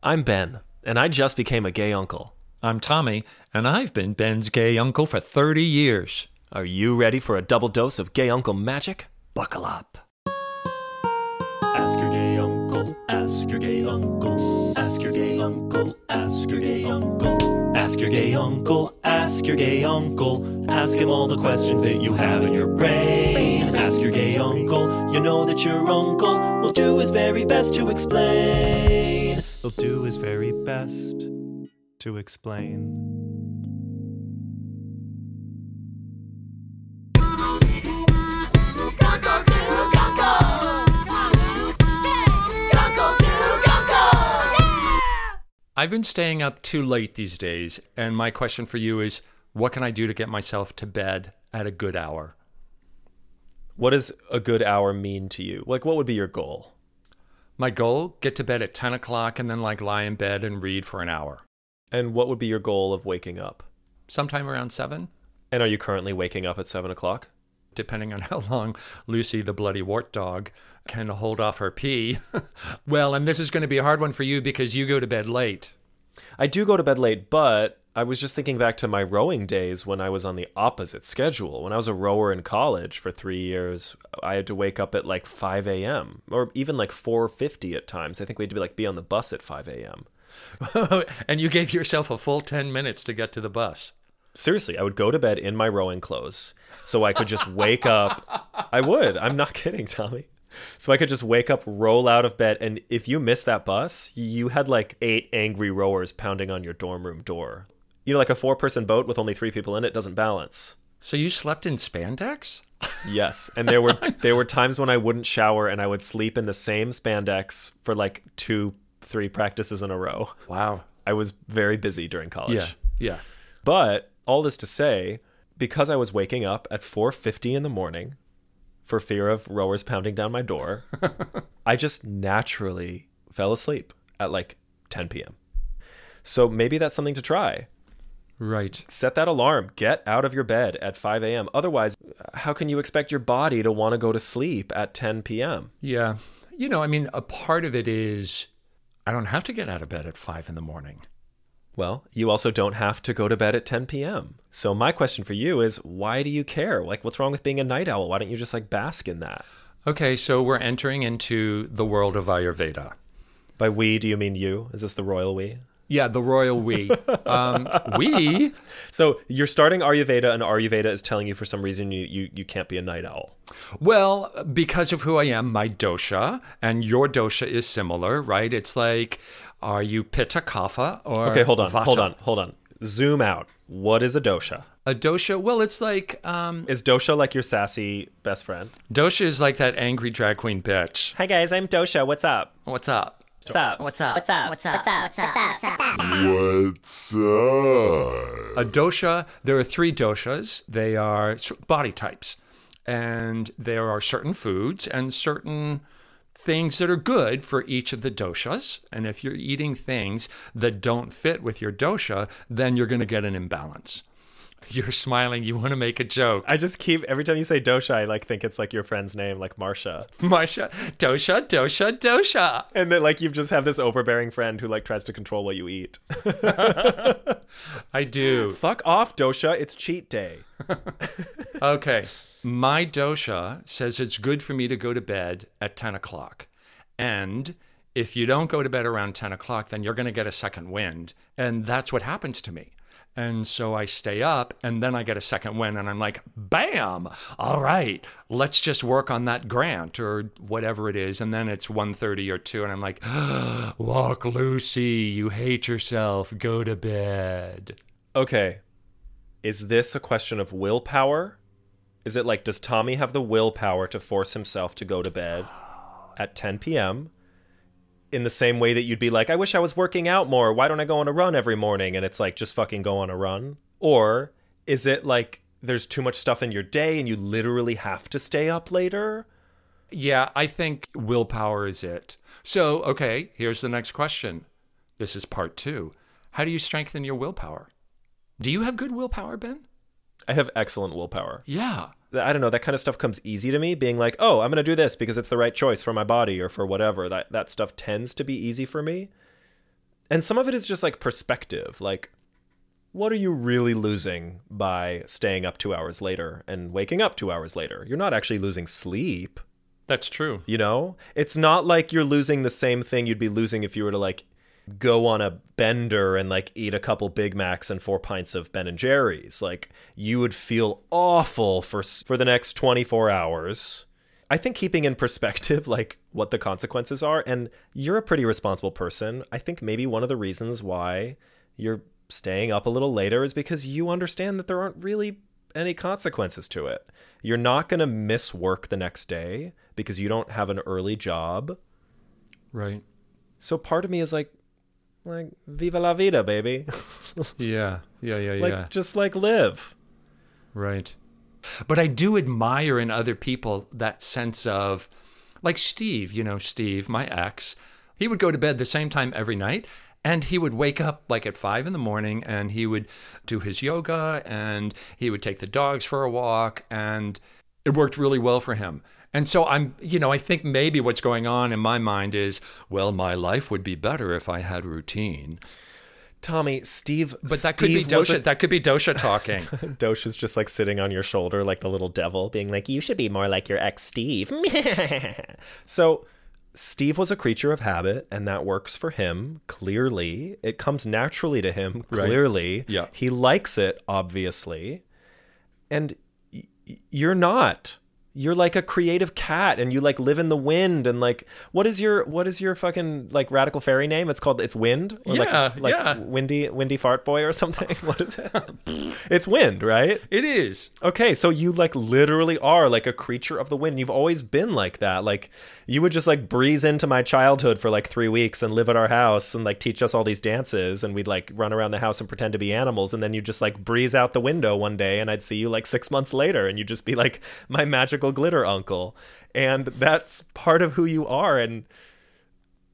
I'm Ben, and I just became a gay uncle. I'm Tommy, and I've been Ben's gay uncle for 30 years. Are you ready for a double dose of gay uncle magic? Buckle up. Ask your gay uncle, ask your gay uncle, ask your gay uncle, ask your gay uncle, ask your gay uncle, ask your gay uncle, ask him all the questions that you have in your brain. Ask your gay uncle, you know that your uncle will do his very best to explain. He'll do his very best to explain. I've been staying up too late these days, and my question for you is what can I do to get myself to bed at a good hour? What does a good hour mean to you? Like, what would be your goal? My goal get to bed at 10 o'clock and then like lie in bed and read for an hour, And what would be your goal of waking up? sometime around 7, And are you currently waking up at seven o'clock? depending on how long Lucy, the bloody wart dog, can hold off her pee. well, and this is going to be a hard one for you because you go to bed late. I do go to bed late, but I was just thinking back to my rowing days when I was on the opposite schedule. When I was a rower in college for three years, I had to wake up at like 5 a.m. or even like 4:50 at times. I think we had to be like be on the bus at 5 a.m. and you gave yourself a full 10 minutes to get to the bus. Seriously, I would go to bed in my rowing clothes so I could just wake up. I would. I'm not kidding, Tommy. So I could just wake up, roll out of bed, and if you missed that bus, you had like eight angry rowers pounding on your dorm room door. You know, like a four person boat with only three people in it doesn't balance. So you slept in spandex? Yes, and there were there were times when I wouldn't shower and I would sleep in the same spandex for like two, three practices in a row. Wow. I was very busy during college. Yeah. Yeah. But all this to say, because I was waking up at 4:50 in the morning for fear of rowers pounding down my door, I just naturally fell asleep at like 10 p.m. So maybe that's something to try. Right. Set that alarm. Get out of your bed at 5 a.m. Otherwise, how can you expect your body to want to go to sleep at 10 p.m.? Yeah. You know, I mean, a part of it is I don't have to get out of bed at five in the morning. Well, you also don't have to go to bed at 10 p.m. So my question for you is why do you care? Like what's wrong with being a night owl? Why don't you just like bask in that? Okay, so we're entering into the world of Ayurveda. By we, do you mean you? Is this the royal we? Yeah, the royal we. um, we? So you're starting Ayurveda, and Ayurveda is telling you for some reason you, you, you can't be a night owl. Well, because of who I am, my dosha, and your dosha is similar, right? It's like, are you pitta kapha or Okay, hold on, vata? hold on, hold on. Zoom out. What is a dosha? A dosha, well, it's like um, Is dosha like your sassy best friend? dosha is like that angry drag queen bitch. Hi guys, I'm Dosha. What's up? What's up? What's up? What's up? What's up? What's up? What's up? What's up? What's up? A dosha, there are three doshas. They are body types. And there are certain foods and certain things that are good for each of the doshas. And if you're eating things that don't fit with your dosha, then you're going to get an imbalance. You're smiling. You want to make a joke. I just keep every time you say dosha, I like think it's like your friend's name, like Marsha. Marsha, dosha, dosha, dosha. And then like you just have this overbearing friend who like tries to control what you eat. I do. Fuck off, dosha. It's cheat day. Okay. My dosha says it's good for me to go to bed at 10 o'clock. And if you don't go to bed around 10 o'clock, then you're going to get a second wind. And that's what happens to me. And so I stay up and then I get a second wind and I'm like, bam, all right, let's just work on that grant or whatever it is. And then it's 1.30 or 2 and I'm like, walk Lucy, you hate yourself, go to bed. Okay. Is this a question of willpower? Is it like, does Tommy have the willpower to force himself to go to bed at 10 p.m.? In the same way that you'd be like, I wish I was working out more. Why don't I go on a run every morning? And it's like, just fucking go on a run. Or is it like, there's too much stuff in your day and you literally have to stay up later? Yeah, I think willpower is it. So, okay, here's the next question. This is part two. How do you strengthen your willpower? Do you have good willpower, Ben? I have excellent willpower. Yeah. I don't know, that kind of stuff comes easy to me, being like, oh, I'm going to do this because it's the right choice for my body or for whatever. That, that stuff tends to be easy for me. And some of it is just like perspective. Like, what are you really losing by staying up two hours later and waking up two hours later? You're not actually losing sleep. That's true. You know, it's not like you're losing the same thing you'd be losing if you were to like go on a bender and like eat a couple Big Macs and four pints of Ben and Jerry's. Like you would feel awful for for the next 24 hours. I think keeping in perspective like what the consequences are and you're a pretty responsible person. I think maybe one of the reasons why you're staying up a little later is because you understand that there aren't really any consequences to it. You're not going to miss work the next day because you don't have an early job. Right. So part of me is like, like viva la vida, baby. Yeah. Yeah. Yeah. like yeah. just like live. Right. But I do admire in other people that sense of, like Steve, you know, Steve, my ex, he would go to bed the same time every night. And he would wake up like at five in the morning and he would do his yoga and he would take the dogs for a walk. And it worked really well for him. And so I'm, you know, I think maybe what's going on in my mind is, well, my life would be better if I had routine. Tommy, Steve, But that could be Steve dosha. That could be dosha talking. Dosh is just like sitting on your shoulder like the little devil, being like, You should be more like your ex Steve. so Steve was a creature of habit, and that works for him, clearly. It comes naturally to him, Right. clearly. Yeah. He likes it, obviously. And y- you're not. You're like a creative cat and you like live in the wind and like what is your what is your fucking like radical fairy name? It's called it's wind? Or Yeah, like, like yeah. windy windy fart boy or something? what is it? it's wind, right? it is. Okay, so you like literally are like a creature of the wind. You've always been like that. Like you would just like breeze into my childhood for like three weeks and live at our house and like teach us all these dances and we'd like run around the house and pretend to be animals and then you just like breeze out the window one day and I'd see you like six months later and you'd just be like my magical glitter uncle. And that's part of who you are. And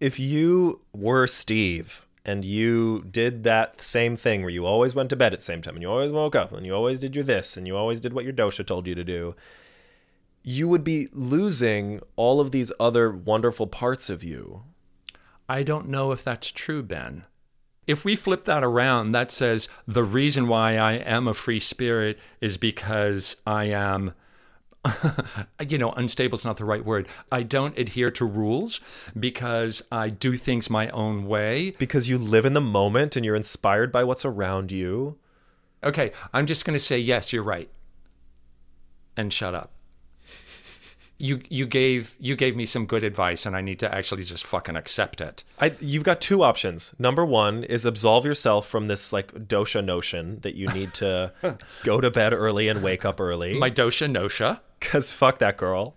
if you were Steve and you did that same thing where you always went to bed at the same time and you always woke up and you always did your this and you always did what your dosha told you to do, you would be losing all of these other wonderful parts of you. I don't know if that's true, Ben. If we flip that around, that says the reason why I am a free spirit is because I am, you know, unstable is not the right word. I don't adhere to rules because I do things my own way. Because you live in the moment and you're inspired by what's around you. Okay, I'm just going to say, yes, you're right. And shut up. You, you gave you gave me some good advice and I need to actually just fucking accept it. I, you've got two options. Number one is absolve yourself from this like dosha notion that you need to go to bed early and wake up early. My dosha nosha. because fuck that girl.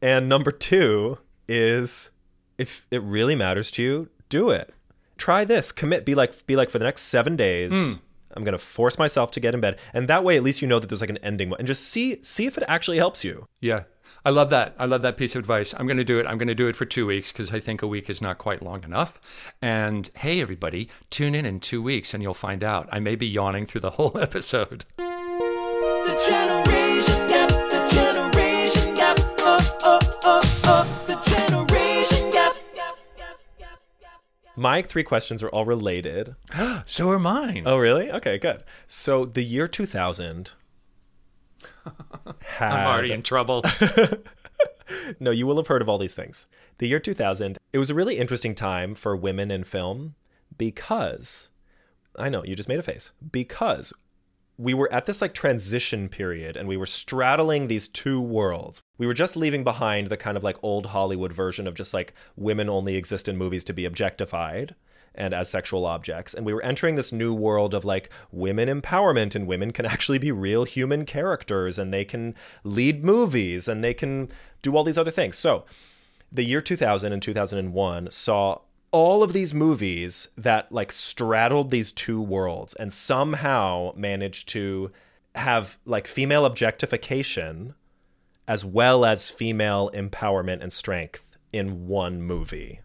And number two is if it really matters to you, do it. Try this. Commit. Be like be like for the next seven days. Hmm. I'm gonna force myself to get in bed, and that way at least you know that there's like an ending, and just see see if it actually helps you. Yeah. I love that. I love that piece of advice. I'm going to do it. I'm going to do it for two weeks because I think a week is not quite long enough. And hey, everybody, tune in in two weeks and you'll find out. I may be yawning through the whole episode. The generation gap, the generation gap, oh, oh, oh, oh, the generation gap. My three questions are all related. So are mine. Oh, really? Okay, good. So the year 2000 had I'm already in trouble. no, you will have heard of all these things. The year 2000, it was a really interesting time for women in film because I know you just made a face. Because we were at this like transition period and we were straddling these two worlds. We were just leaving behind the kind of like old Hollywood version of just like women only exist in movies to be objectified and as sexual objects. And we were entering this new world of like women empowerment and women can actually be real human characters and they can lead movies and they can do all these other things. So the year 2000 and 2001 saw all of these movies that like straddled these two worlds and somehow managed to have like female objectification as well as female empowerment and strength in one movie.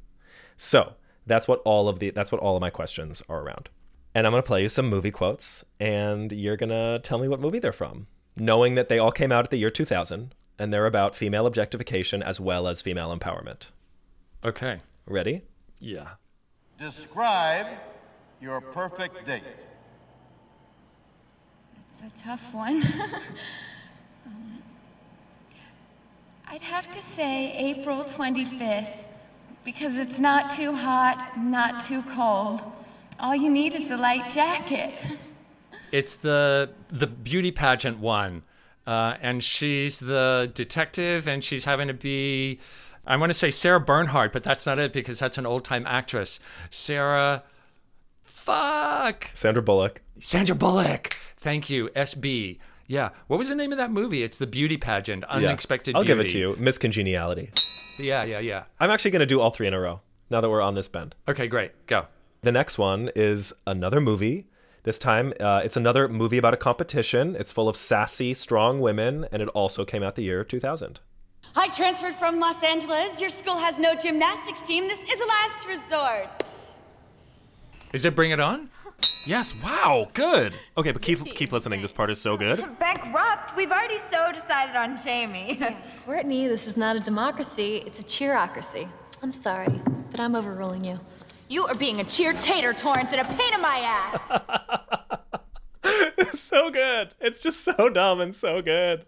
So, that's what all of the that's what all of my questions are around. And I'm going to play you some movie quotes and you're going to tell me what movie they're from, knowing that they all came out at the year 2000 and they're about female objectification as well as female empowerment. Okay. Ready? Yeah. Describe your perfect date. It's a tough one. Um, I'd have to say April 25th because it's not too hot, not too cold. All you need is a light jacket. It's the the beauty pageant one, uh, and she's the detective, and she's having to be. I want to say Sarah Bernhardt, but that's not it because that's an old time actress. Sarah, fuck, Sandra Bullock. Sandra Bullock. Thank you, SB. Yeah, what was the name of that movie? It's the beauty pageant, Yeah. Unexpected. I'll give it to you. Miss Congeniality. Yeah, yeah, yeah. I'm actually going to do all three in a row now that we're on this bend. Okay, great. Go. The next one is another movie. This time, uh, it's another movie about a competition. It's full of sassy, strong women, and it also came out the year 2000. I transferred from Los Angeles. Your school has no gymnastics team. This is a last resort. Is it Bring It On? Yes, wow, good. Okay, but keep keep listening. This part is so good. Bankrupt? We've already so decided on Jamie. Courtney, this is not a democracy, it's a cheerocracy. I'm sorry, but I'm overruling you. you are being a cheer tater, Torrance, and a pain in my ass. so good. It's just so dumb and so good.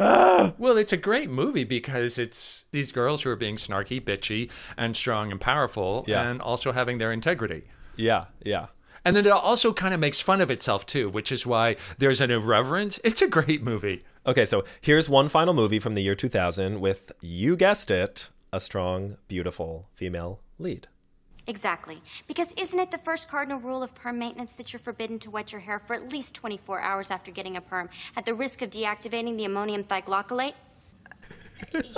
Ah. Well, it's a great movie because it's these girls who are being snarky, bitchy, and strong and powerful, Yeah. and also having their integrity. Yeah, yeah. And then it also kind of makes fun of itself too, which is why there's an irreverence. It's a great movie. Okay, so here's one final movie from the year 2000 with, you guessed it, a strong, beautiful female lead. Exactly. Because isn't it the first cardinal rule of perm maintenance that you're forbidden to wet your hair for at least 24 hours after getting a perm at the risk of deactivating the ammonium thioglycolate?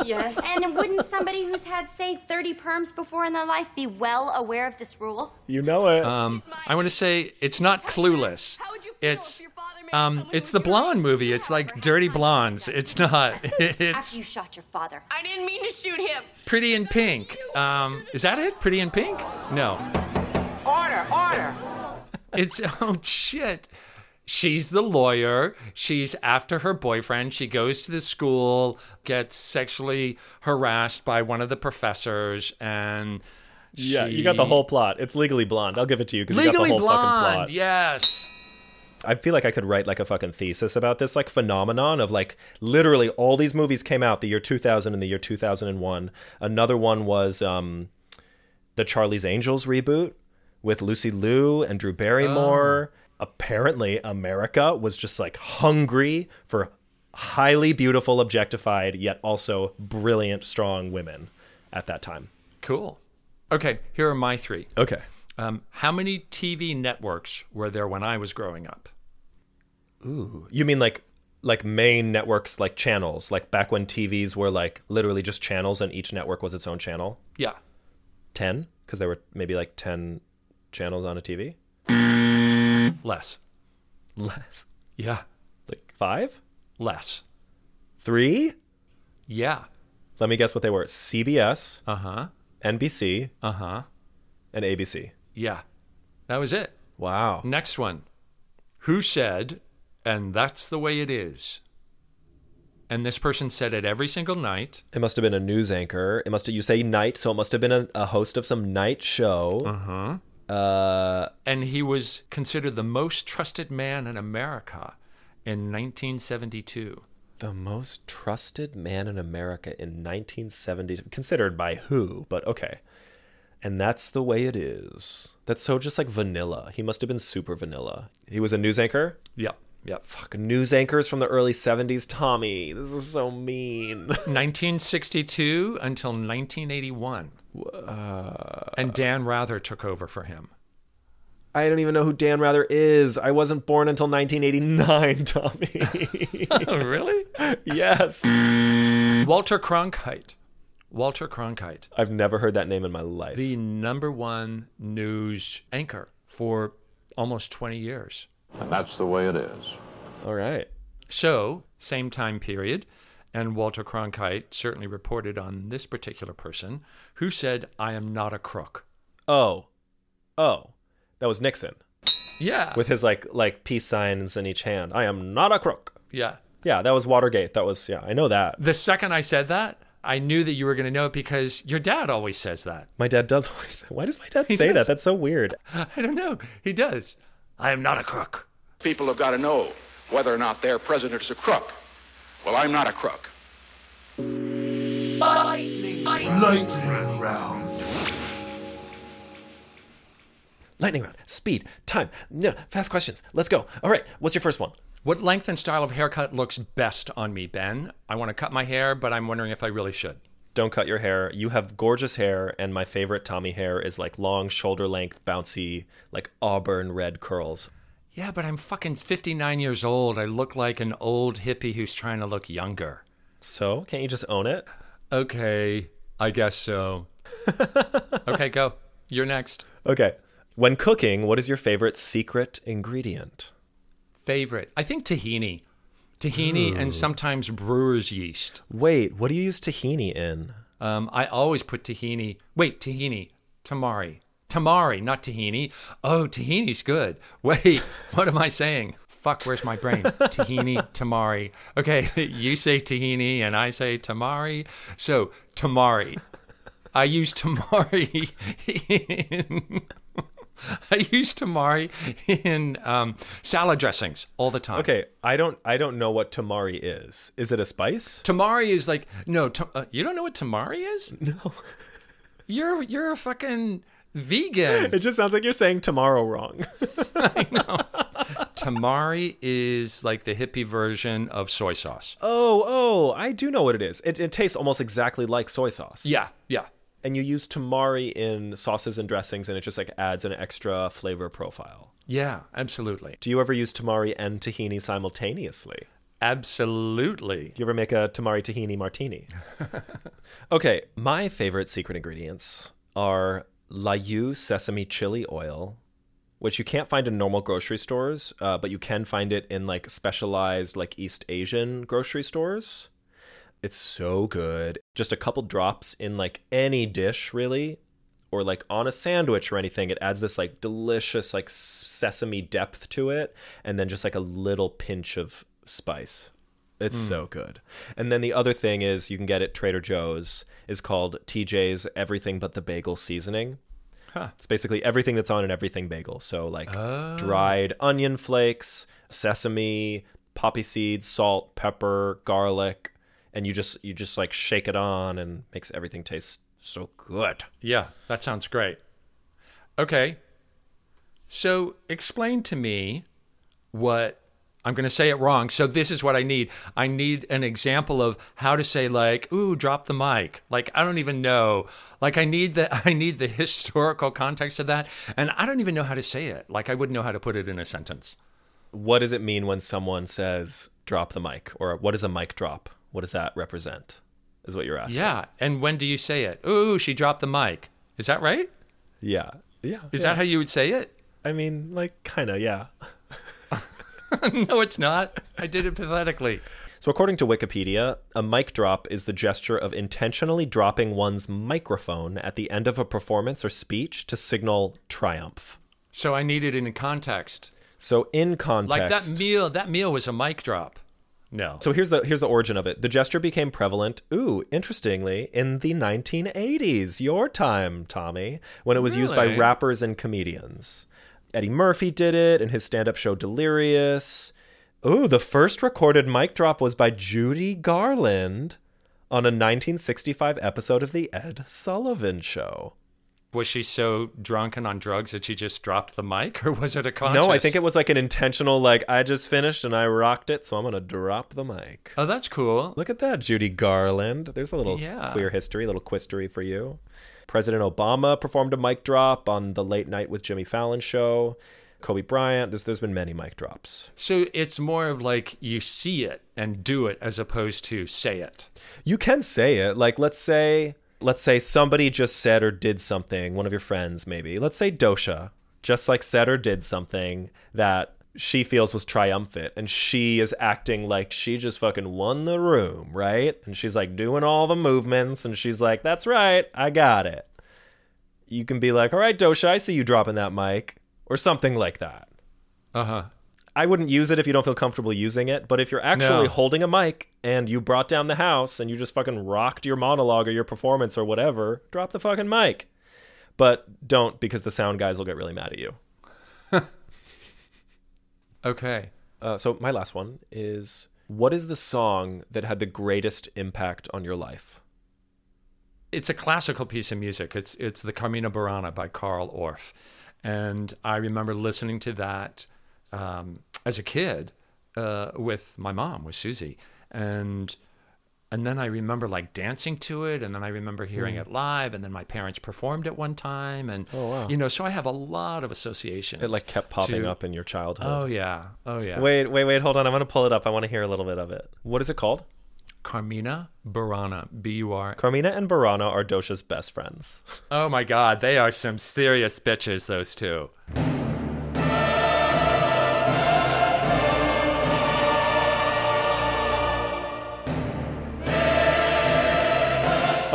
Yes. And wouldn't somebody who's had, say, 30 perms before in their life be well aware of this rule? You know it. Um, I want to say it's not Clueless. It's um, it's the blonde movie. It's like Dirty Blondes. It's not. It's After you shot your father. I didn't mean to shoot him. Pretty in Pink. Um, is that it? Pretty in Pink? No. Order, order. It's oh shit. She's the lawyer. She's after her boyfriend. She goes to the school, gets sexually harassed by one of the professors, and yeah, you got the whole plot. It's Legally Blonde. I'll give it to you because you got the whole fucking blonde. plot. Yes. I feel like I could write like a fucking thesis about this like phenomenon of like literally all these movies came out the year 2000 and the year 2001. Another one was um the Charlie's Angels reboot with Lucy Liu and Drew Barrymore. Apparently America was just like hungry for highly beautiful objectified yet also brilliant strong women at that time. Cool. Okay, here are my three. Okay. Um, how many TV networks were there when I was growing up? Ooh. You mean like like main networks like channels, like back when TVs were like literally just channels and each network was its own channel? Yeah. 10 because there were maybe like 10 channels on a TV? Less. Less. Yeah. Like 5? Less. 3? Yeah. Let me guess what they were. CBS, Uh huh. NBC, Uh huh. and ABC. Yeah. That was it. Wow. Next one. Who said, and that's the way it is? And this person said it every single night. It must have been a news anchor. It must have you say night, so it must have been a, a host of some night show. Uh-huh. Uh And he was considered the most trusted man in America in 1972. the most trusted man in America in 1970 considered by who, but okay. And that's the way it is. That's so just like vanilla. He must have been super vanilla. He was a news anchor? Yep. Yep. Fuck, news anchors from the early 70s. Tommy, this is so mean. 1962 until 1981. Uh, and Dan Rather took over for him. I don't even know who Dan Rather is. I wasn't born until 1989, Tommy. Really? yes. Walter Cronkite. Walter Cronkite, I've never heard that name in my life. the number one news anchor for almost 20 years. And that's the way it is. All right. So, same time period, and Walter Cronkite certainly reported on this particular person who said, I am not a crook. Oh. Oh. That was Nixon. Yeah. With his like like peace signs in each hand. I am not a crook. yeah. Yeah, that was Watergate. That was yeah, I know that. The second I said that, I knew that you were going to know it because your dad always says that. My dad does always. Why does my dad He say does. that? That's so weird. I don't know. He does. I am not a crook. People have got to know whether or not their president is a crook. Well, I'm not a crook. Lightning round. Lightning round. Speed. Time. No, fast questions. Let's go. All right. What's your first one? What length and style of haircut looks best on me, Ben? I want to cut my hair, but I'm wondering if I really should. Don't cut your hair. You have gorgeous hair, and my favorite Tommy hair is like long, shoulder length, bouncy, like auburn red curls. Yeah, but I'm fucking 59 years old. I look like an old hippie who's trying to look younger. So, can't you just own it? Okay, I guess so. okay, go. You're next. Okay. When cooking, what is your favorite secret ingredient? Favorite. I think tahini. Tahini and sometimes brewer's yeast. Wait, what do you use tahini in? Um, I always put tahini. Wait, tahini. Tamari. Tamari, not tahini. Oh, tahini's good. Wait, what am I saying? Fuck, where's my brain? tahini, tamari. Okay, you say tahini and I say tamari. So, tamari. I use tamari in. I use tamari in um, salad dressings all the time. Okay, I don't I don't know what tamari is. Is it a spice? Tamari is like no. Ta- uh, you don't know what tamari is? No. You're you're a fucking vegan. It just sounds like you're saying tomorrow wrong. I know. Tamari is like the hippie version of soy sauce. oh, oh, I do know what it is. It, it tastes almost exactly like soy sauce. Yeah, yeah. And you use tamari in sauces and dressings, and it just like adds an extra flavor profile. Yeah, absolutely. Do you ever use tamari and tahini simultaneously? Absolutely. Do you ever make a tamari tahini martini? okay, my favorite secret ingredients are Layu sesame chili oil, which you can't find in normal grocery stores, uh, but you can find it in like specialized like East Asian grocery stores. It's so good. Just a couple drops in like any dish, really, or like on a sandwich or anything. It adds this like delicious like sesame depth to it, and then just like a little pinch of spice. It's Mm. so good. And then the other thing is you can get it Trader Joe's is called TJ's Everything But the Bagel Seasoning. Huh. It's basically everything that's on an everything bagel. So like Oh. dried onion flakes, sesame, poppy seeds, salt, pepper, garlic, and you just you just like shake it on and makes everything taste so good. Yeah, that sounds great. Okay. So explain to me what I'm going to say it wrong. So this is what I need. I need an example of how to say like, "Ooh, drop the mic." Like I don't even know. Like I need the I need the historical context of that, and I don't even know how to say it. Like I wouldn't know how to put it in a sentence. What does it mean when someone says drop the mic or what is a mic drop? What does that represent? Is what you're asking. Yeah, and when do you say it? Ooh, she dropped the mic. Is that right? Yeah. Yeah. Is yeah. that how you would say it? I mean, like kind of, yeah. no, it's not. I did it pathetically. So, according to Wikipedia, a mic drop is the gesture of intentionally dropping one's microphone at the end of a performance or speech to signal triumph. So I need it in context. So, in context, Like that meal, that meal was a mic drop. No. So here's the here's the origin of it. The gesture became prevalent. Ooh, interestingly, in the 1980s, your time, Tommy, when it was used by rappers and comedians. Eddie Murphy did it in his stand-up show Delirious. Ooh, the first recorded mic drop was by Judy Garland on a 1965 episode of the Ed Sullivan Show. Was she so drunk and on drugs that she just dropped the mic, or was it a conscious? No, I think it was like an intentional like I just finished and I rocked it, so I'm going to drop the mic. Oh, that's cool. Look at that, Judy Garland. There's a little Yeah. queer history, a little quistery for you. President Obama performed a mic drop on the Late Night with Jimmy Fallon show. Kobe Bryant. There's there's been many mic drops. So it's more of like you see it and do it as opposed to say it. You can say it. Like let's say let's say somebody just said or did something, one of your friends maybe. Let's say Dosha just like said or did something that she feels was triumphant and she is acting like she just fucking won the room, right? And she's like doing all the movements and she's like, "That's right. I got it." You can be like, "All right, Dosha, I see you dropping that mic." Or something like that. Uh huh. I wouldn't use it if you don't feel comfortable using it. But if you're actually No. holding a mic and you brought down the house and you just fucking rocked your monologue or your performance or whatever, drop the fucking mic. But don't because the sound guys will get really mad at you. Okay. Uh, so my last one is what is the song that had the greatest impact on your life? it's a classical piece of music. It's it's the Carmina Burana by Carl Orff, and I remember listening to that um, as a kid uh, with my mom, with Susie, and and then I remember like dancing to it, and then I remember hearing Mm. it live, and then my parents performed it one time, and Oh, wow. you know, so I have a lot of associations. It like kept popping to- up in your childhood. Oh yeah, oh yeah. Wait, wait, wait, hold on. I'm going to pull it up. I want to hear a little bit of it. What is it called? Carmina Burana, B U R. Carmina and Burana are Dosha's best friends. Oh my God, they are some serious bitches. Those two.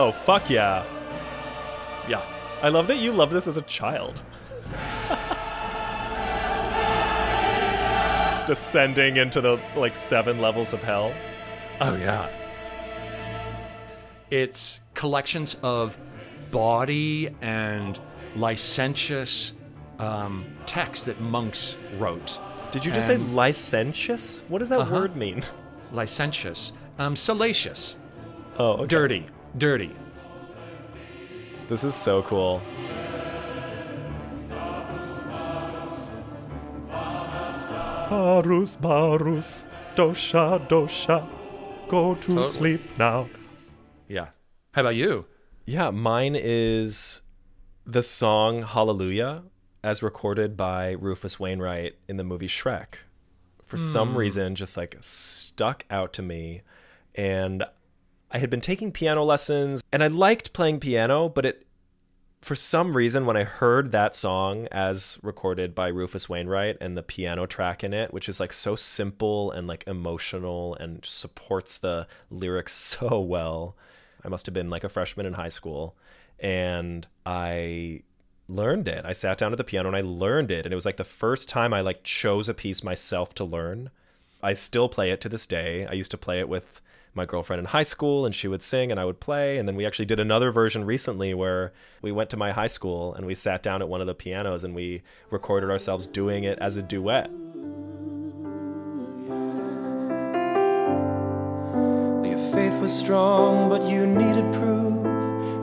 Oh, fuck yeah. Yeah. I love that you love this as a child. Descending into the like seven levels of hell. Oh yeah. It's collections of bawdy and licentious um, texts that monks wrote. Did you just say licentious? What does that Uh-huh. word mean? licentious, um, salacious, Oh, okay. dirty, dirty? This is so cool. Barus, Barus, dosha, dosha, go to Totally. sleep now. Yeah. How about you? Yeah, mine is the song Hallelujah as recorded by Rufus Wainwright in the movie Shrek. For some Hmm. reason, just like stuck out to me. And I had been taking piano lessons and I liked playing piano, but it, for some reason, when I heard that song as recorded by Rufus Wainwright and the piano track in it, which is like so simple and like emotional and supports the lyrics so well, I must have been like a freshman in high school. And I learned it. I sat down at the piano and I learned it. And it was like the first time I like chose a piece myself to learn. I still play it to this day. I used to play it with my girlfriend in high school and she would sing and I would play. And then we actually did another version recently where we went to my high school and we sat down at one of the pianos and we recorded ourselves doing it as a duet. Your faith was strong, but you needed proof.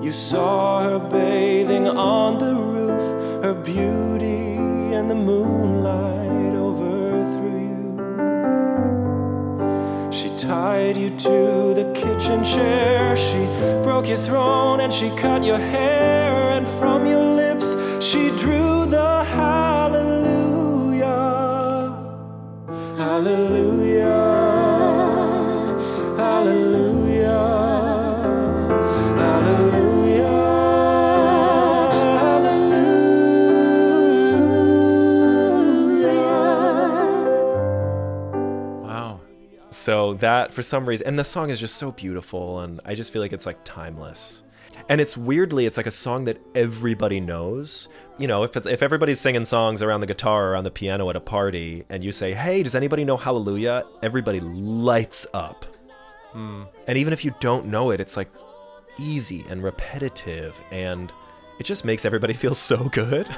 You saw her bathing on the roof, her beauty and the moonlight you to the kitchen chair. She broke your throne and she cut your hair. And from your lips, she drew the hallelujah. Hallelujah. That for some reason, and the song is just so beautiful, and I just feel like it's like timeless. And it's weirdly, it's like a song that everybody knows. You know, if if everybody's singing songs around the guitar or on the piano at a party, and you say, "Hey, does anybody know Hallelujah?" Everybody lights up. Hmm. And even if you don't know it, it's like easy and repetitive, and it just makes everybody feel so good.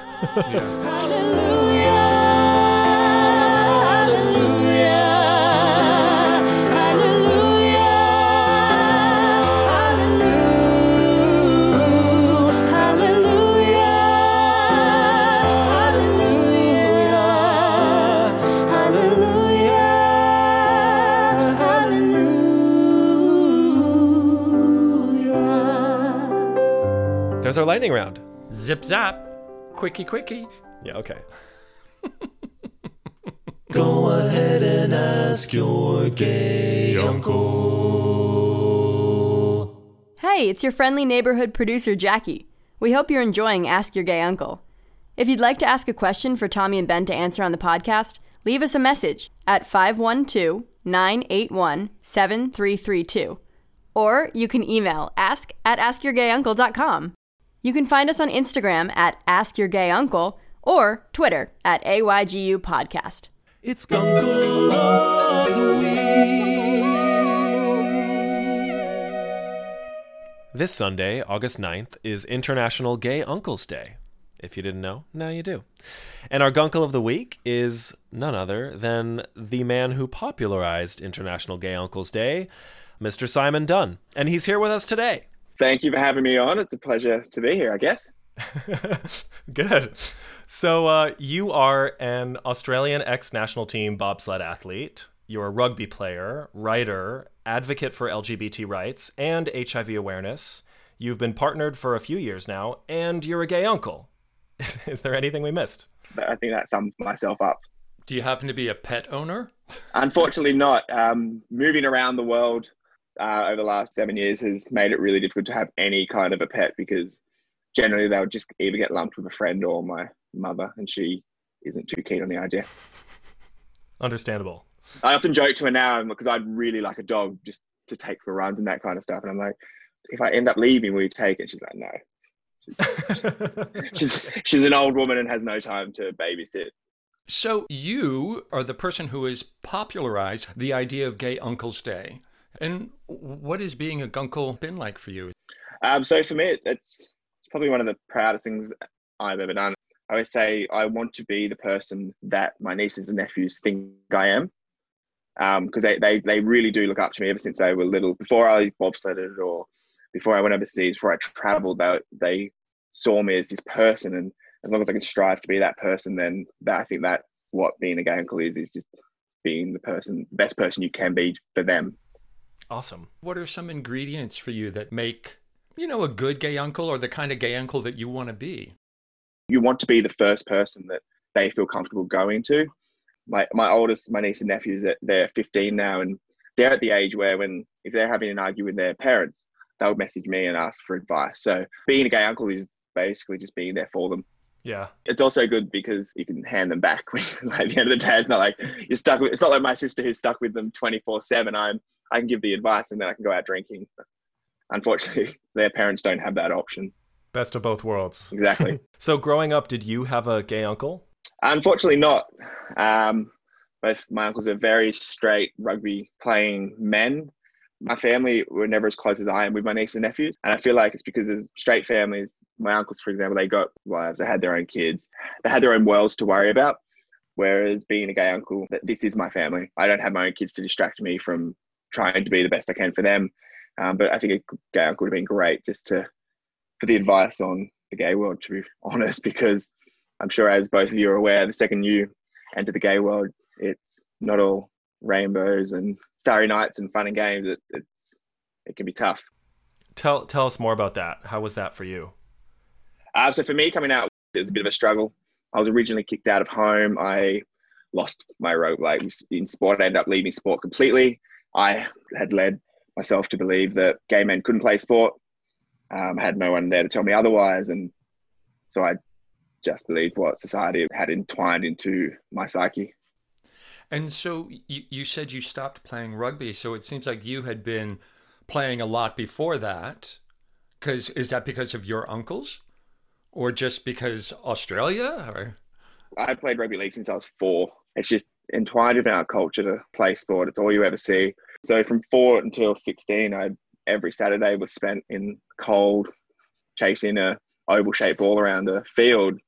There's our lightning round. Zip zap. Quickie quickie. Yeah, okay. Go ahead and ask your gay uncle. Hey, it's your friendly neighborhood producer, Jackie. We hope you're enjoying Ask Your Gay Uncle. If you'd like to ask a question for Tommy and Ben to answer on the podcast, leave us a message at 512 981 7332. Or you can email ask at askyourgayuncle.com. You can find us on Instagram at Ask Your Gay Uncle or Twitter at AYGU Podcast. It's Gunkle of the Week. This Sunday, August 9th, is International Gay Uncles Day. If you didn't know, now you do. And our Gunkle of the Week is none other than the man who popularized International Gay Uncles Day, Mr. Simon Dunn. And he's here with us today. Thank you for having me on. It's a pleasure to be here, I guess. Good. So, uh, you are an Australian ex national team bobsled athlete. You're a rugby player, writer, advocate for LGBT rights and HIV awareness. You've been partnered for a few years now, and you're a gay uncle. Is, is there anything we missed? I think that sums myself up. Do you happen to be a pet owner? Unfortunately, not. Um, moving around the world uh, over the last seven years has made it really difficult to have any kind of a pet because generally they would just either get lumped with a friend or my mother, and she isn't too keen on the idea. Understandable. I often joke to her now because I'd really like a dog just to take for runs and that kind of stuff. And I'm like, if I end up leaving, will you take it? She's like, no. She's, she's, she's an old woman and has no time to babysit. So you are the person who has popularized the idea of Gay Uncle's Day. And what has being a gunkle been like for you? Um, so for me, it's, it's probably one of the proudest things I've ever done. I always say I want to be the person that my nieces and nephews think I am because um, they, they, they really do look up to me ever since they were little. Before I bobsledded or before I went overseas, before I traveled, they, they saw me as this person. And as long as I can strive to be that person, then that, I think that's what being a gay uncle is, is just being the person, the best person you can be for them. Awesome. What are some ingredients for you that make, you know, a good gay uncle or the kind of gay uncle that you want to be? You want to be the first person that they feel comfortable going to my my oldest, my niece and nephews, they're 15 now, and they're at the age where when if they're having an argument with their parents, they'll message me and ask for advice. So being a gay uncle is basically just being there for them. Yeah. It's also good because you can hand them back when like, at the end of the day. It's not like you're stuck with. It's not like my sister who's stuck with them 24 seven. I'm I can give the advice and then I can go out drinking. Unfortunately, their parents don't have that option. Best of both worlds. Exactly. so growing up, did you have a gay uncle? Unfortunately, not. Um, both my uncles are very straight rugby playing men. My family were never as close as I am with my nieces and nephews. And I feel like it's because of straight families. My uncles, for example, they got wives, they had their own kids, they had their own worlds to worry about. Whereas being a gay uncle, this is my family. I don't have my own kids to distract me from trying to be the best I can for them. Um, but I think a gay uncle would have been great just to for the advice on the gay world, to be honest, because I'm sure, as both of you are aware, the second you enter the gay world, it's not all rainbows and starry nights and fun and games. It, it's it can be tough. Tell tell us more about that. How was that for you? Uh, so for me, coming out, it was a bit of a struggle. I was originally kicked out of home. I lost my road. Like in sport, I ended up leaving sport completely. I had led myself to believe that gay men couldn't play sport. Um, had no one there to tell me otherwise, and so I just believed what society had entwined into my psyche. And so you, you said you stopped playing rugby. So it seems like you had been playing a lot before that. Because is that because of your uncles, or just because Australia? Or I played rugby league since I was four. It's just entwined in our culture to play sport. It's all you ever see. So from four until sixteen, I every Saturday was spent in cold, chasing a oval shaped ball around the field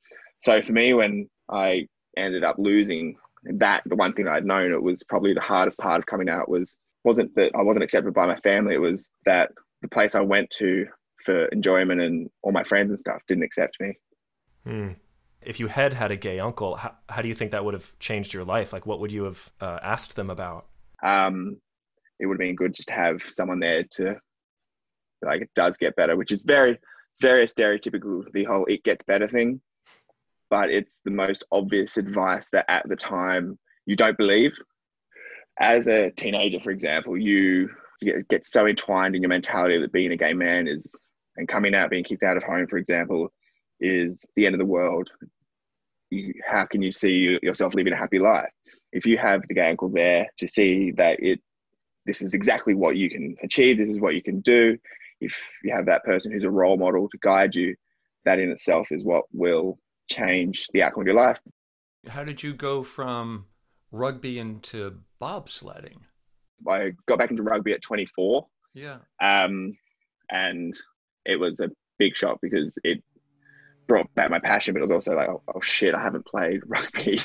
so for me, when I ended up losing that, the one thing I'd known, it was probably the hardest part of coming out was wasn't that I wasn't accepted by my family. It was that the place I went to for enjoyment and all my friends and stuff didn't accept me. Hmm. If you had had a gay uncle, how, how do you think that would have changed your life? Like, what would you have uh, asked them about? Um, it would have been good just to have someone there to, like, it does get better, which is very, very stereotypical, the whole it gets better thing but it's the most obvious advice that at the time you don't believe. As a teenager, for example, you get, get so entwined in your mentality that being a gay man is, and coming out, being kicked out of home, for example, is the end of the world. You, how can you see yourself living a happy life? If you have the gay uncle there to see that it, this is exactly what you can achieve, this is what you can do. If you have that person who's a role model to guide you, that in itself is what will change the outcome of your life. How did you go from rugby into bobsledding? I got back into rugby at 24, Yeah. um, and it was a big shock because it brought back my passion, but it was also like, oh, oh shit, I haven't played rugby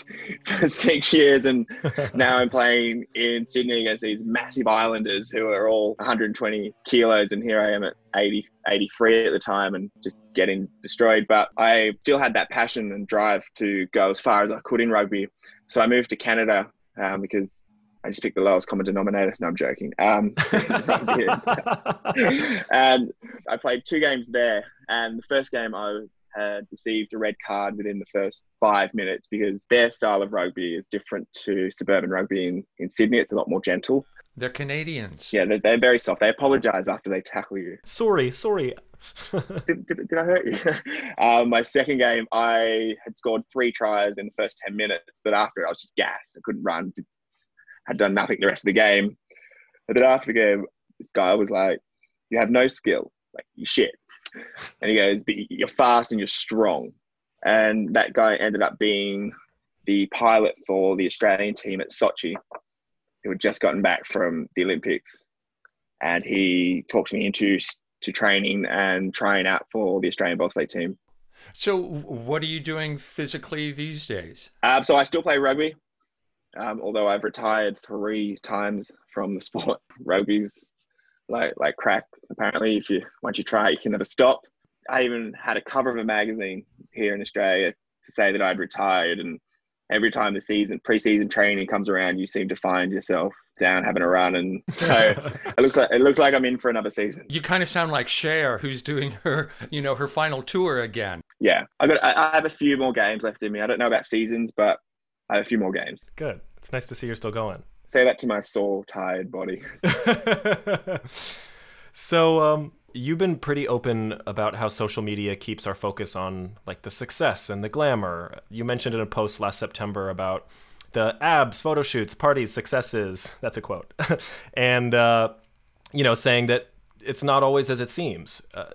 for six years, and now I'm playing in Sydney against these massive islanders who are all 120 kilos, and here I am at 80, 83 at the time, and just getting destroyed. But I still had that passion and drive to go as far as I could in rugby, so I moved to Canada um, because. I just picked the lowest common denominator. No, I'm joking. Um, and I played two games there. And the first game, I had received a red card within the first five minutes because their style of rugby is different to suburban rugby in, in Sydney. It's a lot more gentle. They're Canadians. Yeah, they're, they're very soft. They apologize after they tackle you. Sorry, sorry. did, did, did I hurt you? um, my second game, I had scored three tries in the first 10 minutes, but after it, I was just gassed. I couldn't run, had done nothing the rest of the game. And then after the game, this guy was like, You have no skill. Like, you shit. And he goes, But you're fast and you're strong. And that guy ended up being the pilot for the Australian team at Sochi, who had just gotten back from the Olympics. And he talks me into to training and trying out for the Australian bobsleigh team. So, what are you doing physically these days? Um, so I still play rugby, um, although I've retired three times from the sport. Rugby's like like crack. Apparently, if you once you try, it, you can never stop. I even had a cover of a magazine here in Australia to say that I'd retired, and every time the season pre-season training comes around, you seem to find yourself down having a run, and so it looks like it looks like I'm in for another season. You kind of sound like Cher, who's doing her, you know, her final tour again. Yeah, I got I, I have a few more games left in me. I don't know about seasons, but I have a few more games. Good. It's nice to see you're still going. Say that to my soul tired body. so, um, you've been pretty open about how social media keeps our focus on like the success and the glamour. You mentioned in a post last September about the abs, photo shoots, parties, successes. That's a quote. and uh, you know, saying that it's not always as it seems. Uh,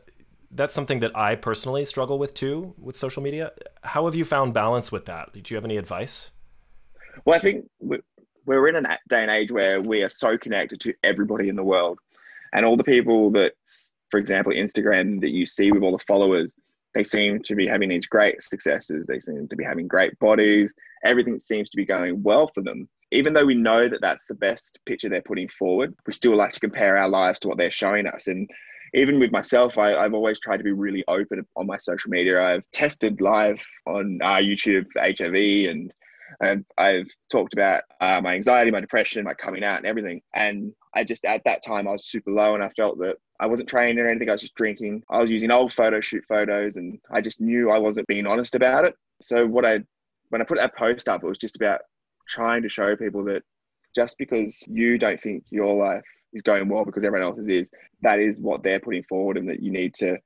that's something that I personally struggle with too with social media. How have you found balance with that? Do you have any advice? Well, I think we're in a day and age where we are so connected to everybody in the world, and all the people that, for example, Instagram that you see with all the followers, they seem to be having these great successes. They seem to be having great bodies. Everything seems to be going well for them. Even though we know that that's the best picture they're putting forward, we still like to compare our lives to what they're showing us. And even with myself, I, have always tried to be really open on my social media. I've tested live on uh, YouTube HIV and and I've talked about uh, my anxiety, my depression, my coming out, and everything. And I just at that time I was super low, and I felt that I wasn't training or anything. I was just drinking. I was using old photo shoot photos, and I just knew I wasn't being honest about it. So what I when I put that post up, it was just about trying to show people that just because you don't think your life is going well because everyone else's is, that is what they're putting forward, and that you need to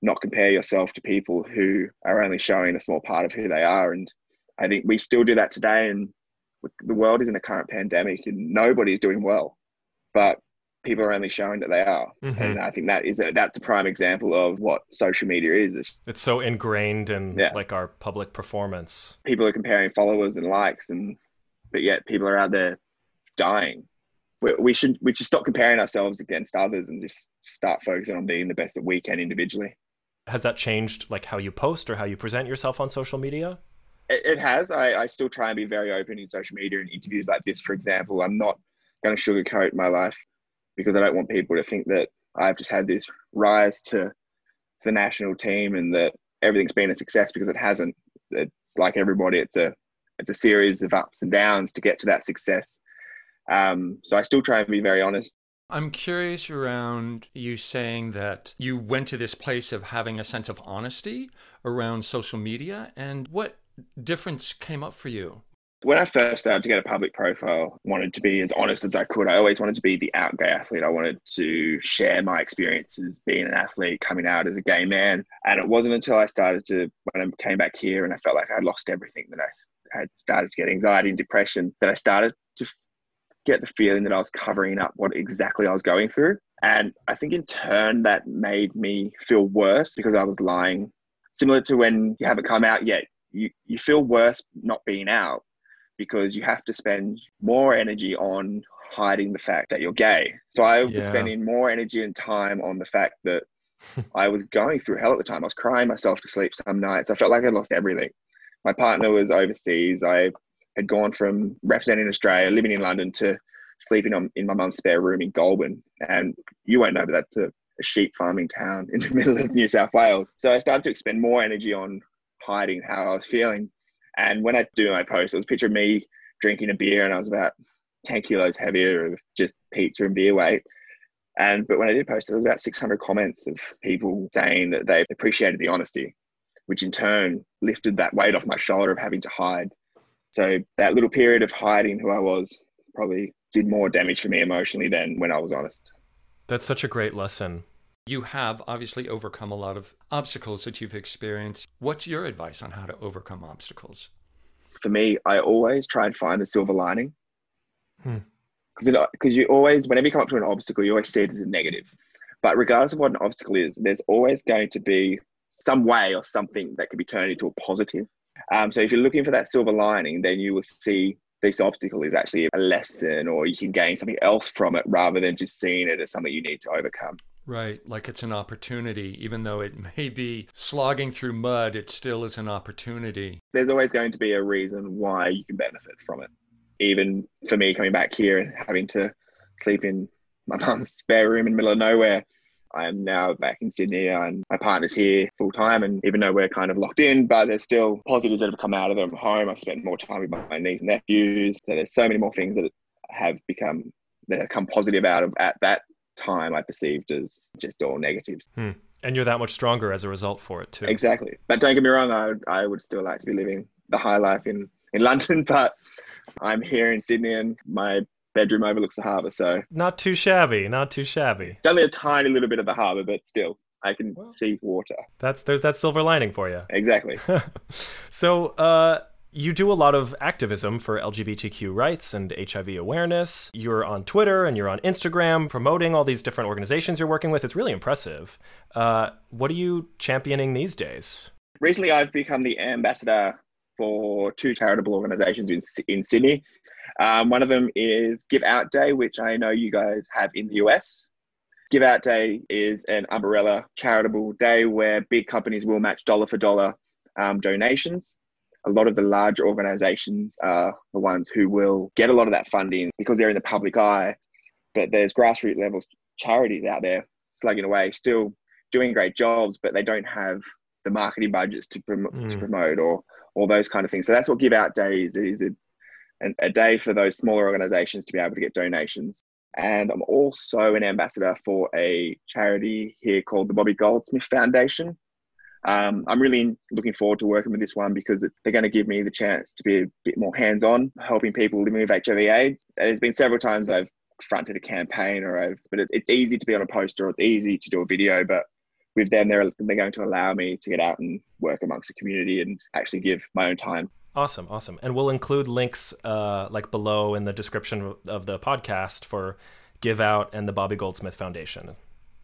not compare yourself to people who are only showing a small part of who they are and I think we still do that today, and the world is in a current pandemic, and nobody's doing well, but people are only showing that they are, mm-hmm. and I think that is a, that's a prime example of what social media is. It's so ingrained in yeah. like our public performance. People are comparing followers and likes, and but yet people are out there dying. We, we should we should stop comparing ourselves against others and just start focusing on being the best that we can individually. Has that changed like how you post or how you present yourself on social media? It, it has. I, I still try and be very open in social media and interviews like this, for example. I'm not going to sugarcoat my life because I don't want people to think that I've just had this rise to the national team and that everything's been a success because it hasn't. It's like everybody. It's a it's a series of ups and downs to get to that success. Um, so I still try and be very honest. I'm curious around you saying that you went to this place of having a sense of honesty around social media and what difference came up for you? When I first started to get a public profile, wanted to be as honest as I could. I always wanted to be the out gay athlete. I wanted to share my experiences being an athlete, coming out as a gay man. And it wasn't until I started to, when I came back here and I felt like I'd lost everything, that I had started to get anxiety and depression, that I started to get the feeling that I was covering up what exactly I was going through. And I think in turn, that made me feel worse because I was lying. Similar to when you haven't come out yet, you, you feel worse not being out. because you have to spend more energy on hiding the fact that you're gay. So I was Yeah. spending more energy and time on the fact that I was going through hell at the time. I was crying myself to sleep some nights. I felt like I'd lost everything. My partner was overseas. I had gone from representing Australia, living in London, to sleeping on, in my mum's spare room in Goulburn. And you won't know, but that's a, a sheep farming town in the middle of New South Wales. So I started to expend more energy on hiding how I was feeling. And when I do my post, it was a picture of me drinking a beer, and I was about 10 kilos heavier of just pizza and beer weight. And but when I did post, there was about 600 comments of people saying that they appreciated the honesty, which in turn lifted that weight off my shoulder of having to hide. So that little period of hiding who I was probably did more damage for me emotionally than when I was honest. That's such a great lesson. You have obviously overcome a lot of obstacles that you've experienced. What's your advice on how to overcome obstacles? For me, I always try and find the silver lining Hmm. because because you always whenever you come up to an obstacle, you always see it as a negative. But regardless of what an obstacle is, there's always going to be some way or something that can be turned into a positive. Um, so if you're looking for that silver lining, then you will see this obstacle is actually a lesson, or you can gain something else from it rather than just seeing it as something you need to overcome. Right, like it's an opportunity. Even though it may be slogging through mud, it still is an opportunity. There's always going to be a reason why you can benefit from it. Even for me coming back here and having to sleep in my mum's spare room in the middle of nowhere, I am now back in Sydney and my partner's here full time. And even though we're kind of locked in, but there's still positives that have come out of them. Home, I've spent more time with my niece and nephews. So there's so many more things that have become that have come positive out of at that time. I perceived as just all negatives. Hmm. And you're that much stronger as a result for it too. Exactly. But don't get me wrong, I I would still like to be living the high life in in London, but I'm here in Sydney and my bedroom overlooks the harbour, so Not too shabby. Not too shabby. it's only a tiny little bit of the harbour, but still I can see water. That's there's that silver lining for you. Exactly. So, uh, you do a lot of activism for LGBTQ rights and HIV awareness. You're on Twitter and you're on Instagram promoting all these different organizations you're working with. It's really impressive. Uh, what are you championing these days? Recently, I've become the ambassador for two charitable organisations in, in Sydney. Um, one of them is Give Out Day, which I know you guys have in the US. Give Out Day is an umbrella charitable day where big companies will match dollar for dollar um, donations. A lot of the large organizations are the ones who will get a lot of that funding because they're in the public eye. But there's grassroots level charities out there slugging away, still doing great jobs, but they don't have the marketing budgets to, prom- to Mm. promote or all those kind of things. So that's what Give Out Day is. Is a, an- a day for those smaller organizations to be able to get donations. And I'm also an ambassador for a charity here called the Bobby Goldsmith Foundation. Um, I'm really looking forward to working with this one because it, they're going to give me the chance to be a bit more hands on, helping people living with HIV/AIDS. There's been several times I've fronted a campaign or I've, but it's, it's easy to be on a poster or it's easy to do a video. But with them, they're, they're going to allow me to get out and work amongst the community and actually give my own time. Awesome, awesome. And we'll include links uh, like below in the description of the podcast for Give Out and the Bobby Goldsmith Foundation.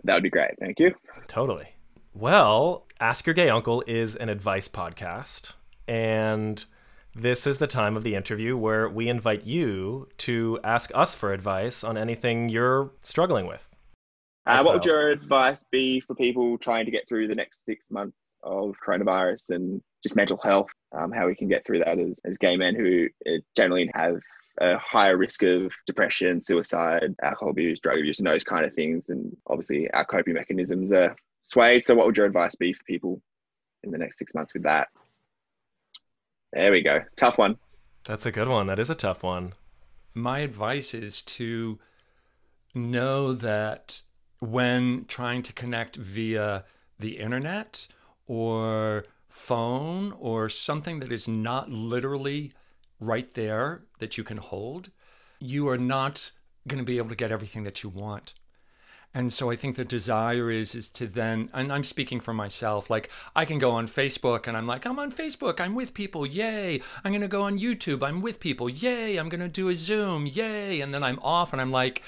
That would be great. Thank you. Totally. Well, Ask Your Gay Uncle is an advice podcast, and this is the time of the interview where we invite you to ask us for advice on anything you're struggling with. Uh, what would your advice be for people trying to get through the next six months of coronavirus and just mental health? Um, how we can get through that as, as gay men who uh, generally have a higher risk of depression, suicide, alcohol abuse, drug abuse, and those kind of things. And obviously, our coping mechanisms are swayed. So, what would your advice be for people in the next six months with that? There we go. Tough one. That's a good one. That is a tough one. My advice is to know that when trying to connect via the internet or phone or something that is not literally right there that you can hold, you are not going to be able to get everything that you want. And so I think the desire is is to then and I'm speaking for myself like I can go on Facebook and I'm like I'm on Facebook I'm with people yay I'm going to go on YouTube I'm with people yay I'm going to do a Zoom yay and then I'm off and I'm like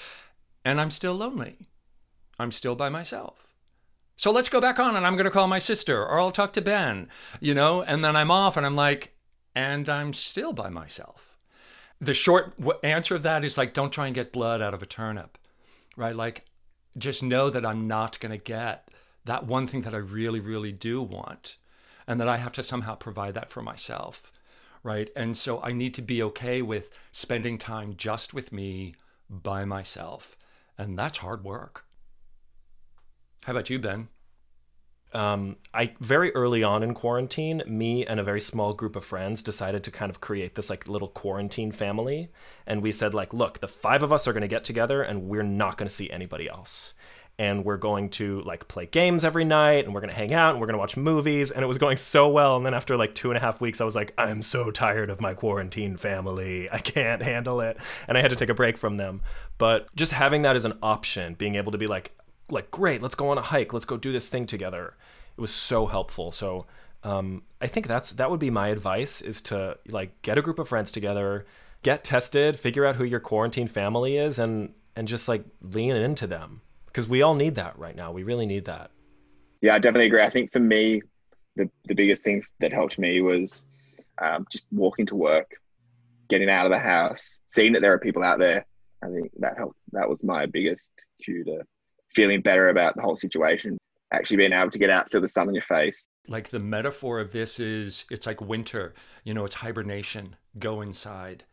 and I'm still lonely. I'm still by myself. So let's go back on and I'm going to call my sister or I'll talk to Ben, you know, and then I'm off and I'm like and I'm still by myself. The short answer of that is like, don't try and get blood out of a turnip, right? Like, just know that I'm not going to get that one thing that I really, really do want, and that I have to somehow provide that for myself, right? And so I need to be okay with spending time just with me by myself. And that's hard work. How about you, Ben? Um, I very early on in quarantine, me and a very small group of friends decided to kind of create this like little quarantine family, and we said like, look, the five of us are going to get together, and we're not going to see anybody else, and we're going to like play games every night, and we're going to hang out, and we're going to watch movies, and it was going so well, and then after like two and a half weeks, I was like, I'm so tired of my quarantine family, I can't handle it, and I had to take a break from them, but just having that as an option, being able to be like like great let's go on a hike let's go do this thing together it was so helpful so um, i think that's that would be my advice is to like get a group of friends together get tested figure out who your quarantine family is and and just like lean into them because we all need that right now we really need that Yeah, I definitely agree. I think for me, the, the biggest thing that helped me was um, just walking to work, getting out of the house, seeing that there are people out there. I think that helped. That was my biggest cue to feeling better about the whole situation. Actually being able to get out, feel the sun on your face. Like the metaphor of this is it's like winter, you know, it's hibernation, go inside.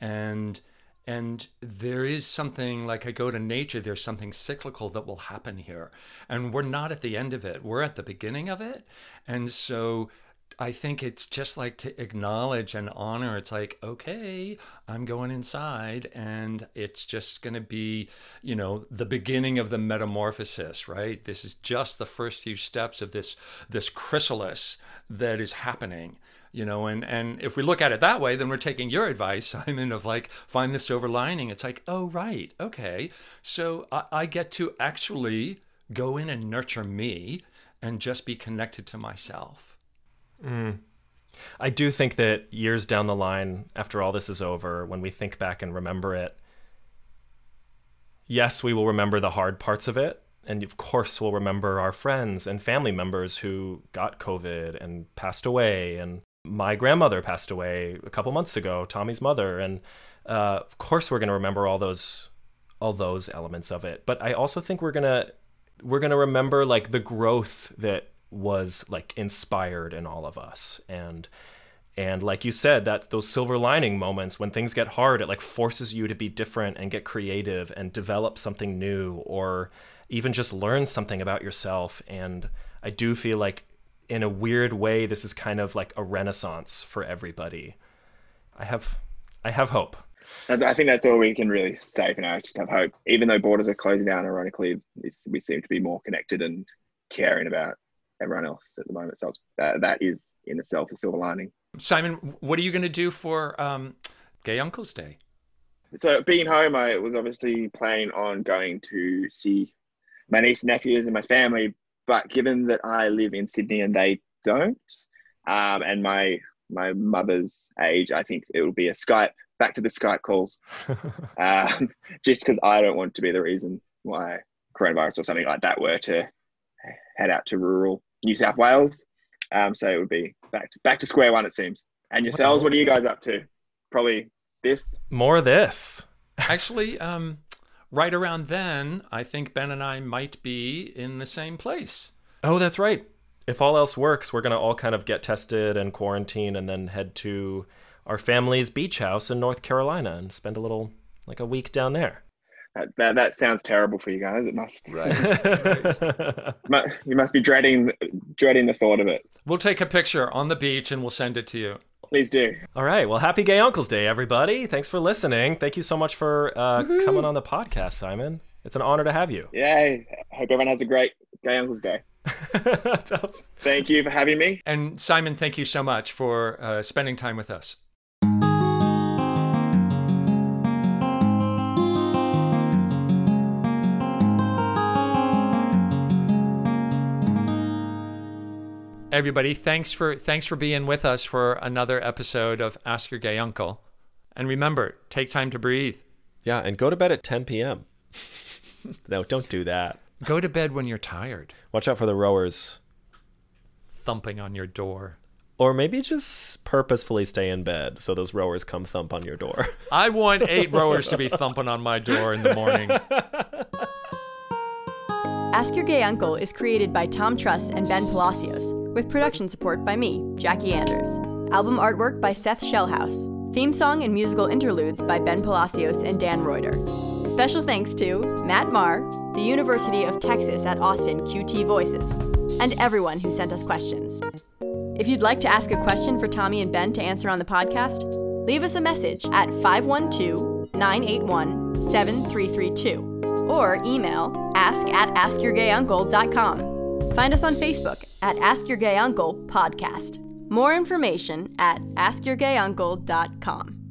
And and there is something like I go to nature, there's something cyclical that will happen here. And we're not at the end of it. We're at the beginning of it. And so I think it's just like to acknowledge and honor. It's like, okay, I'm going inside, and it's just going to be, you know, the beginning of the metamorphosis, right? This is just the first few steps of this this chrysalis that is happening, you know. And and if we look at it that way, then we're taking your advice, Simon, of like find the silver lining. It's like, oh right, okay, so I, I get to actually go in and nurture me and just be connected to myself. Mm. I do think that years down the line, after all this is over, when we think back and remember it, yes, we will remember the hard parts of it. And of course, we'll remember our friends and family members who got COVID and passed away. And my grandmother passed away a couple months ago, Tommy's mother. And uh, of course, we're going to remember all those all those elements of it. But I also think we're gonna we're gonna remember like the growth that was like inspired in all of us and and like you said that those silver lining moments when things get hard it like forces you to be different and get creative and develop something new or even just learn something about yourself and i do feel like in a weird way this is kind of like a renaissance for everybody i have i have hope I think that's all we can really say for now. Just have hope. Even though borders are closing down, ironically, we seem to be more connected and caring about everyone else at the moment. So uh, that is in itself a silver lining. Simon, what are you going to do for um, Gay Uncle's Day? So being home, I was obviously planning on going to see my niece and nephews and my family. But given that I live in Sydney and they don't, um, and my my mother's age, I think it will be a Skype. Back to the Skype calls, um, just because I don't want to be the reason why coronavirus or something like that were to head out to rural New South Wales. Um, so it would be back to, back to square one, it seems. And yourselves, what are you guys up to? Probably this. More of this. Actually, um, right around then, I think Ben and I might be in the same place. Oh, that's right. If all else works, we're going to all kind of get tested and quarantine and then head to our family's beach house in North Carolina and spend a little, like a week down there. That, that, that sounds terrible for you guys. It must. Right. you must be dreading dreading the thought of it. We'll take a picture on the beach and we'll send it to you. Please do. All right. Well, happy Gay Uncle's Day, everybody. Thanks for listening. Thank you so much for uh, coming on the podcast, Simon. It's an honor to have you. Yay. Hope everyone has a great Gay Uncle's Day. thank you for having me. And Simon, thank you so much for uh, spending time with us. Everybody thanks for thanks for being with us for another episode of ask your gay uncle. And remember take time to breathe. Yeah and go to bed at 10 p.m no don't do that. Go to bed when you're tired. Watch out for the rowers. Thumping on your door. Or maybe just purposefully stay in bed so those rowers come thump on your door. I want eight rowers to be thumping on my door in the morning. Ask Your Gay Uncle is created by Tom Truss and Ben Palacios, with production support by me, Jackie Anders. Album artwork by Seth Shellhouse. Theme song and musical interludes by Ben Palacios and Dan Reuter. Special thanks to Matt Marr, the University of Texas at Austin QT Voices, and everyone who sent us questions. If you'd like to ask a question for Tommy and Ben to answer on the podcast, leave us a message at 512 981 7332 or email ask at askyourgayuncle.com. Find us on Facebook at Ask Your Gay Uncle Podcast. More information at askyourgayuncle.com.